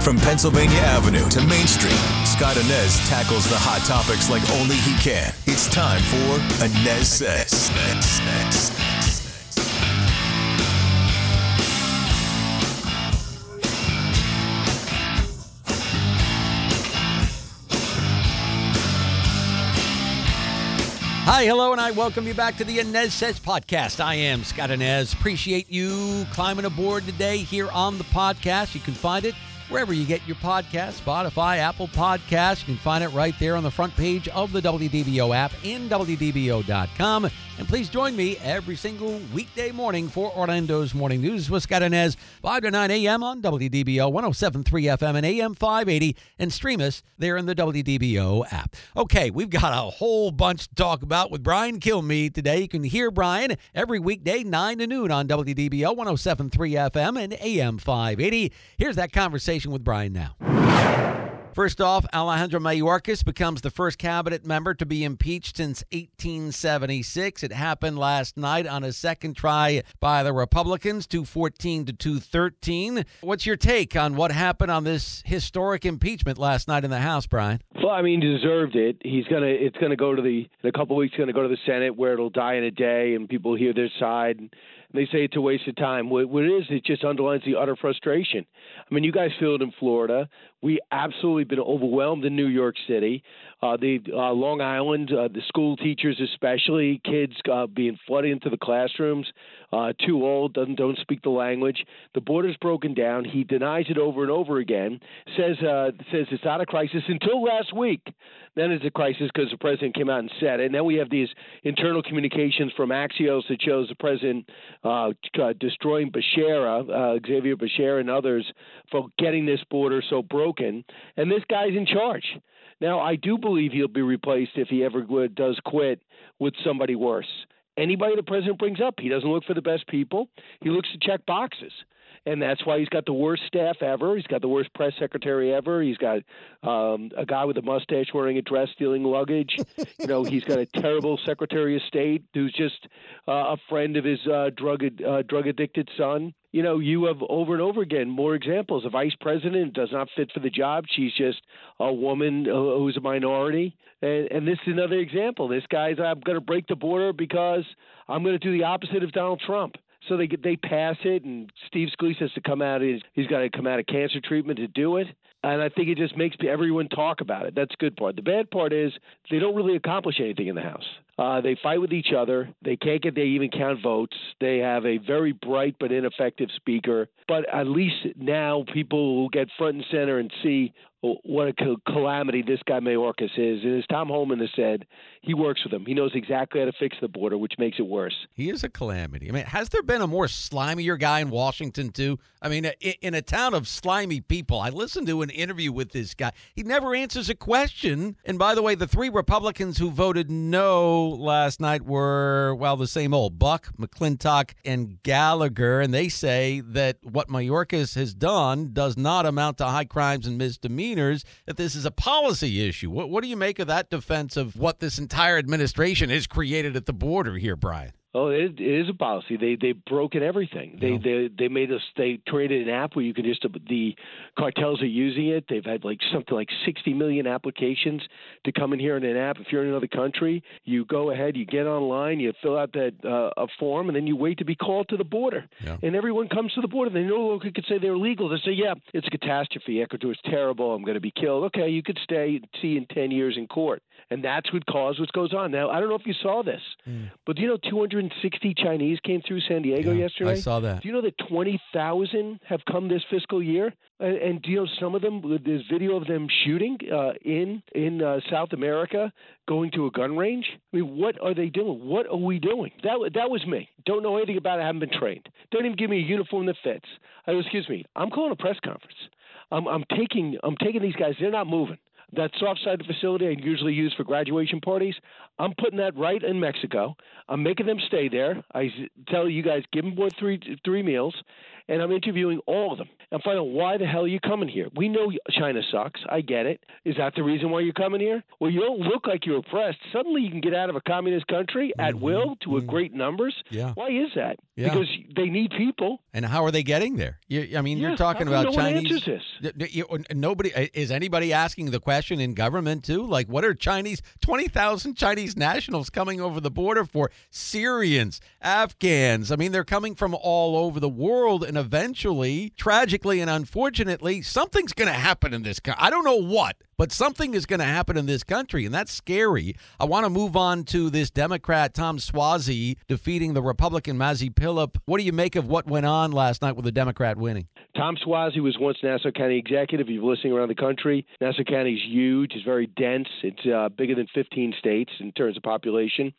From Pennsylvania Avenue to Main Street, Scott Anez tackles the hot topics like only he can. It's time for Anez Says. Hi, hello, and I welcome you back to the Anez Says podcast. I am Scott Anez. Appreciate you climbing aboard today here on the podcast. You can find it wherever you get your podcast Spotify, Apple Podcasts. You can find it right there on the front page of the WDBO app in WDBO.com. And please join me every single weekday morning for Orlando's Morning News with Scott Anez, 5 to 9 a.m. on WDBO 1073 FM and AM 580, and stream us there in the WDBO app. Okay, we've got a whole bunch to talk about with Brian Kilmeade today. You can hear Brian every weekday, 9 to noon on WDBO 1073 FM and AM 580. Here's that conversation with Brian now. First off, Alejandro Mayorkas becomes the first cabinet member to be impeached since 1876. It happened last night on a second try by the Republicans, 214 to 213. What's your take on what happened on this historic impeachment last night in the House, Brian? Well, I mean, deserved it. He's gonna. It's gonna go to the in a couple weeks. Going to go to the Senate where it'll die in a day, and people hear their side. They say it's a waste of time. What, what it is, it just underlines the utter frustration. I mean, you guys feel it in Florida. We absolutely been overwhelmed in New York City. Uh, the uh, Long Island, uh, the school teachers especially, kids uh, being flooded into the classrooms. Uh, too old, doesn't don't speak the language. The border's broken down. He denies it over and over again. Says uh, says it's not a crisis until last week. Then it's a crisis because the president came out and said it. And then we have these internal communications from Axios that shows the president uh, destroying Becerra, uh, Xavier Becerra, and others for getting this border so broken. And this guy's in charge. Now, I do believe he'll be replaced if he ever does quit with somebody worse. Anybody the president brings up, he doesn't look for the best people. He looks to check boxes and that's why he's got the worst staff ever. He's got the worst press secretary ever. He's got um, a guy with a mustache wearing a dress stealing luggage. you know, he's got a terrible secretary of state who's just uh, a friend of his uh, drug uh, drug addicted son. You know, you have over and over again more examples. A vice president does not fit for the job. She's just a woman who's a minority. And, and this is another example. This guy's, I'm going to break the border because I'm going to do the opposite of Donald Trump. So they they pass it, and Steve Scalise has to come out. He's, he's got to come out of cancer treatment to do it, and I think it just makes everyone talk about it. That's the good part. The bad part is they don't really accomplish anything in the House. Uh, they fight with each other. They can't get they even count votes. They have a very bright but ineffective speaker. But at least now people will get front and center and see what a calamity this guy Mayorkas is. And as Tom Homan has said, he works with him. He knows exactly how to fix the border, which makes it worse. He is a calamity. I mean, has there been a more slimier guy in Washington too? I mean, in a town of slimy people, I listened to an interview with this guy. He never answers a question. And by the way, the three Republicans who voted no last night were well the same old Buck, McClintock, and Gallagher, and they say that what Mayorkas has done does not amount to high crimes and misdemeanors that this is a policy issue. What, what do you make of that defense of what this entire administration has created at the border here, Brian? Oh, it, it is a policy. They they've broken everything. They they they made us. They created an app where you can just the cartels are using it. They've had like something like 60 million applications to come in here in an app. If you're in another country, you go ahead, you get online, you fill out that uh, a form, and then you wait to be called to the border. Yeah. And everyone comes to the border. They no longer could say they're legal. They say, yeah, it's a catastrophe. Ecuador is terrible. I'm going to be killed. Okay, you could stay see in 10 years in court and that's what caused what goes on. Now, I don't know if you saw this, mm. but do you know 260 Chinese came through San Diego yeah, yesterday? I saw that. Do you know that 20,000 have come this fiscal year? And, and do you know some of them? There's video of them shooting uh, in in uh, South America, going to a gun range. I mean, what are they doing? What are we doing? That that was me. Don't know anything about it. I haven't been trained. Don't even give me a uniform that fits. I, excuse me. I'm calling a press conference. I'm, I'm taking I'm taking these guys. They're not moving. That soft side facility I usually use for graduation parties, I'm putting that right in Mexico. I'm making them stay there. I tell you guys, give them three three meals, and I'm interviewing all of them. I'm finding out why the hell are you coming here. We know China sucks. I get it. Is that the reason why you're coming here? Well, you don't look like you're oppressed. Suddenly you can get out of a communist country at mm-hmm. will to mm-hmm. great numbers. Yeah. Why is that? Yeah. Because they need people. And how are they getting there? You, I mean, you're talking about no Chinese. Nobody uh, is anybody asking the question in government too? Like, what are Chinese? Twenty thousand Chinese nationals coming over the border for Syrians, Afghans. I mean, they're coming from all over the world, and eventually, tragically and unfortunately, something's going to happen in this country. I don't know what, but something is going to happen in this country, and that's scary. I want to move on to this Democrat Tom Suozzi defeating the Republican Mazi Pilip. What do you make of what went on last night with the Democrat winning? Tom Suozzi was once Nassau County executive. You're listening around the country. Nassau County is huge. It's very dense. It's uh, bigger than 15 states in terms of population.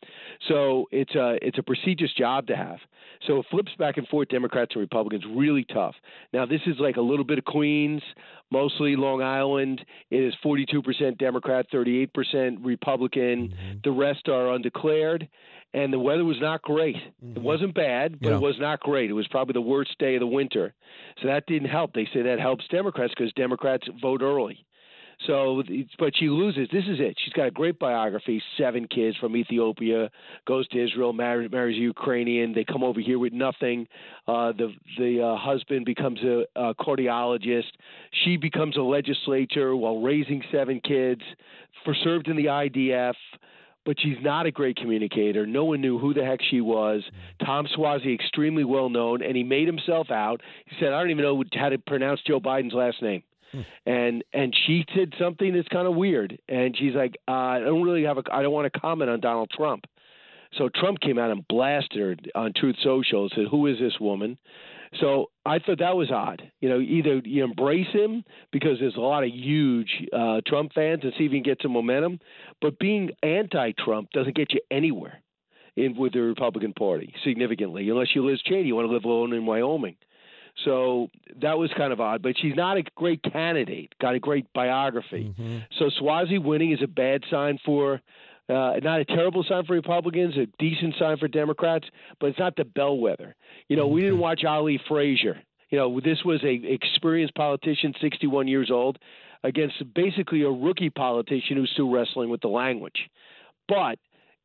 So it's a it's a prestigious job to have. So it flips back and forth, Democrats and Republicans, really tough. Now this is like a little bit of Queens, mostly Long Island. It is 42% Democrat, 38% Republican. Mm-hmm. The rest are undeclared. And the weather was not great. Mm-hmm. It wasn't bad, but yeah. it was not great. It was probably the worst day of the winter. So that didn't help. They say that helps Democrats because Democrats vote early. So, but she loses. This is it. She's got a great biography. Seven kids from Ethiopia, goes to Israel, marries, marries a Ukrainian. They come over here with nothing. Uh, the the uh, husband becomes a, a cardiologist. She becomes a legislator while raising seven kids. For served in the IDF but she's not a great communicator. No one knew who the heck she was. Tom Suozzi, extremely well known, and he made himself out. He said, "I don't even know how to pronounce Joe Biden's last name." Hmm. And and she did something that's kind of weird, and she's like, uh, I don't really have a, I don't want to comment on Donald Trump. So Trump came out and blasted her on Truth Social and said, "Who is this woman?" So I thought that was odd. You know, either you embrace him because there's a lot of huge uh, Trump fans and see if you can get some momentum, but being anti-Trump doesn't get you anywhere in with the Republican Party significantly, unless you Liz Cheney, you want to live alone in Wyoming. So that was kind of odd, but she's not a great candidate. Got a great biography. Mm-hmm. So Suozzi winning is a bad sign for, uh, not a terrible sign for Republicans, a decent sign for Democrats, but it's not the bellwether. You know, we didn't watch Ali Frazier. You know, this was a experienced politician, 61 years old, against basically a rookie politician who's still wrestling with the language. But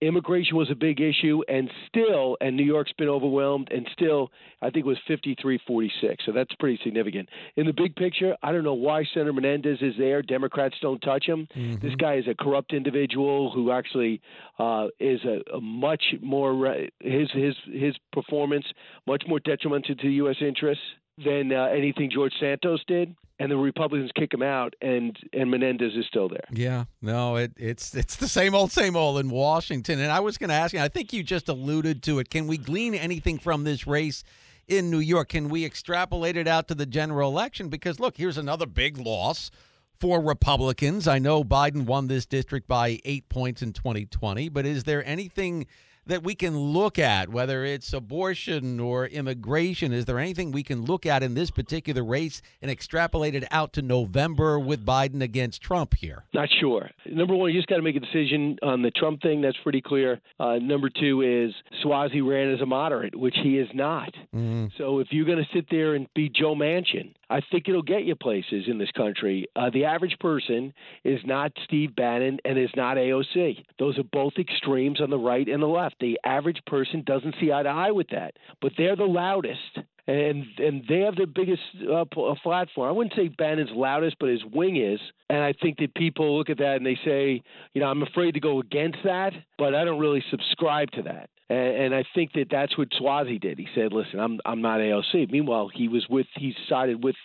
immigration was a big issue, and still, and New York's been overwhelmed, and still, I think it was 53 46. So that's pretty significant. In the big picture, I don't know why Senator Menendez is there. Democrats don't touch him. Mm-hmm. This guy is a corrupt individual who actually uh, is a, a, much more, his, his, his performance much more detrimental to U.S. interests than uh, anything George Santos did and the Republicans kick him out, and and Menendez is still there. Yeah, no, it, it's it's the same old, same old in Washington. And I was going to ask you, I think you just alluded to it. Can we glean anything from this race in New York? Can we extrapolate it out to the general election? Because look, here's another big loss for Republicans. I know Biden won this district by eight points in 2020, but is there anything? That we can look at, whether it's abortion or immigration? Is there anything we can look at in this particular race and extrapolate it out to November with Biden against Trump here? Not sure. Number one, you just got to make a decision on the Trump thing. That's pretty clear. Uh, number two is Suozzi ran as a moderate, which he is not. Mm-hmm. So if you're going to sit there and be Joe Manchin, I think it'll get you places in this country. Uh, the average person is not Steve Bannon and is not AOC. Those are both extremes on the right and the left. The average person doesn't see eye to eye with that, but they're the loudest and and they have the biggest uh, platform. I wouldn't say Bannon's loudest, but his wing is. And I think that people look at that and they say, you know, I'm afraid to go against that, but I don't really subscribe to that. And, and I think that that's what Suozzi did. He said, "Listen, I'm I'm not AOC." Meanwhile, he was with he sided with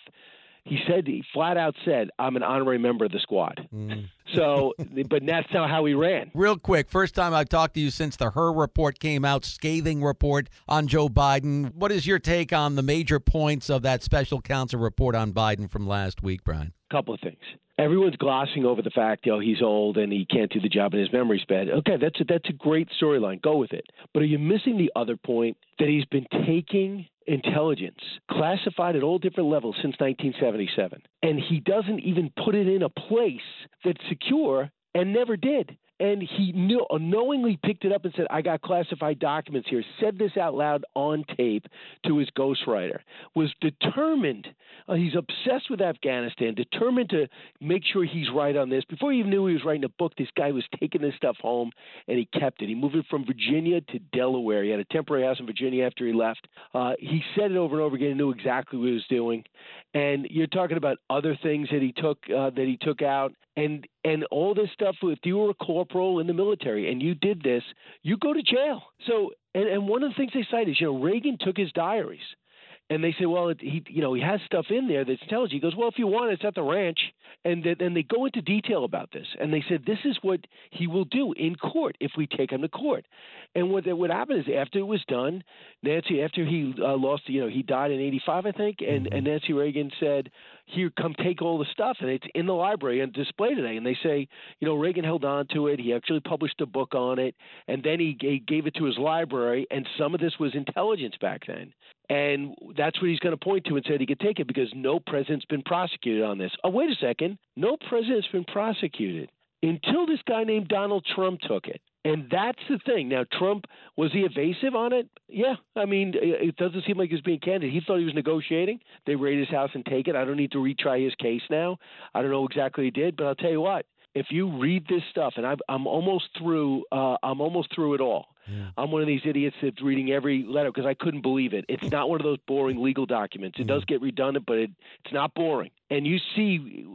he said he flat out said, "I'm an honorary member of the squad." Mm. So, but that's not how he ran. Real quick, first time I've talked to you since the Hur report came out, scathing report on Joe Biden. What is your take on the major points of that special counsel report on Biden from last week, Brian? Couple of things. Everyone's glossing over the fact, you know, he's old and he can't do the job and his memory's bad. Okay, that's a, that's a great storyline. Go with it. But are you missing the other point that he's been taking intelligence classified at all different levels since 1977 and he doesn't even put it in a place that's secure and never did and he knew, knowingly picked it up and said, I got classified documents here, said this out loud on tape to his ghostwriter, was determined, uh, he's obsessed with Afghanistan, determined to make sure he's right on this. Before he even knew he was writing a book, this guy was taking this stuff home and he kept it. He moved it from Virginia to Delaware. He had a temporary house in Virginia after he left. Uh, he said it over and over again, knew exactly what he was doing. And you're talking about other things that he took uh, that he took out and and all this stuff. If you were a corporal in the military and you did this, you go to jail. So and and one of the things they cite is you know Reagan took his diaries. And they say, well, it, he, you know, he has stuff in there that tells you. He goes, well, if you want, it's at the ranch. And then they go into detail about this. And they said, this is what he will do in court if we take him to court. And what what happened is after it was done, Nancy, after he uh, lost, you know, he died in '85, I think, and, and Nancy Reagan said, here, come take all the stuff, and it's in the library and display today. And they say, you know, Reagan held on to it. He actually published a book on it, and then he, he gave it to his library. And some of this was intelligence back then, and that's what he's going to point to and said he could take it because no president's been prosecuted on this. Oh, wait a second, no president's been prosecuted until this guy named Donald Trump took it. And that's the thing. Now, Trump, was he evasive on it? Yeah. I mean, it doesn't seem like he was being candid. He thought he was negotiating. They raid his house and take it. I don't need to retry his case now. I don't know exactly what he did, but I'll tell you what. If you read this stuff, and i am almost through, uh, I'm almost through it all. Yeah. I'm one of these idiots that's reading every letter because I couldn't believe it. It's not one of those boring legal documents. It mm-hmm. does get redundant, but it, it's not boring. And you see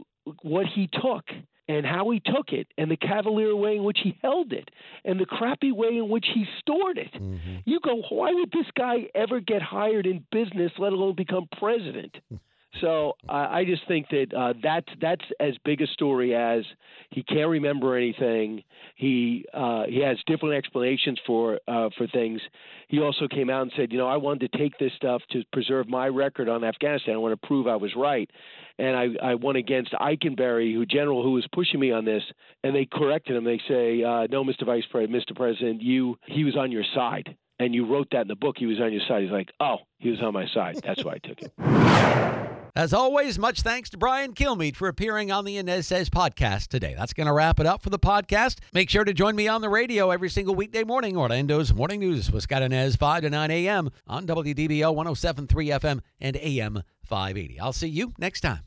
what he took and how he took it and the cavalier way in which he held it and the crappy way in which he stored it. Mm-hmm. You go, why would this guy ever get hired in business, let alone become president? So I, I just think that uh, that's that's as big a story as he can't remember anything. He uh, he has different explanations for uh, for things. He also came out and said, you know, I wanted to take this stuff to preserve my record on Afghanistan. I want to prove I was right, and I, I went against Eikenberry, who general who was pushing me on this, and they corrected him. They say, uh, no, Mr. Vice President, Mr. President, you he was on your side and you wrote that in the book, he was on your side. He's like, oh, he was on my side. That's why I took it. As always, much thanks to Brian Kilmeade for appearing on the Anez Says podcast today. That's going to wrap it up for the podcast. Make sure to join me on the radio every single weekday morning, Orlando's Morning News with Scott Anez, 5 to 9 a.m. on WDBO 1073 FM and AM 580. I'll see you next time.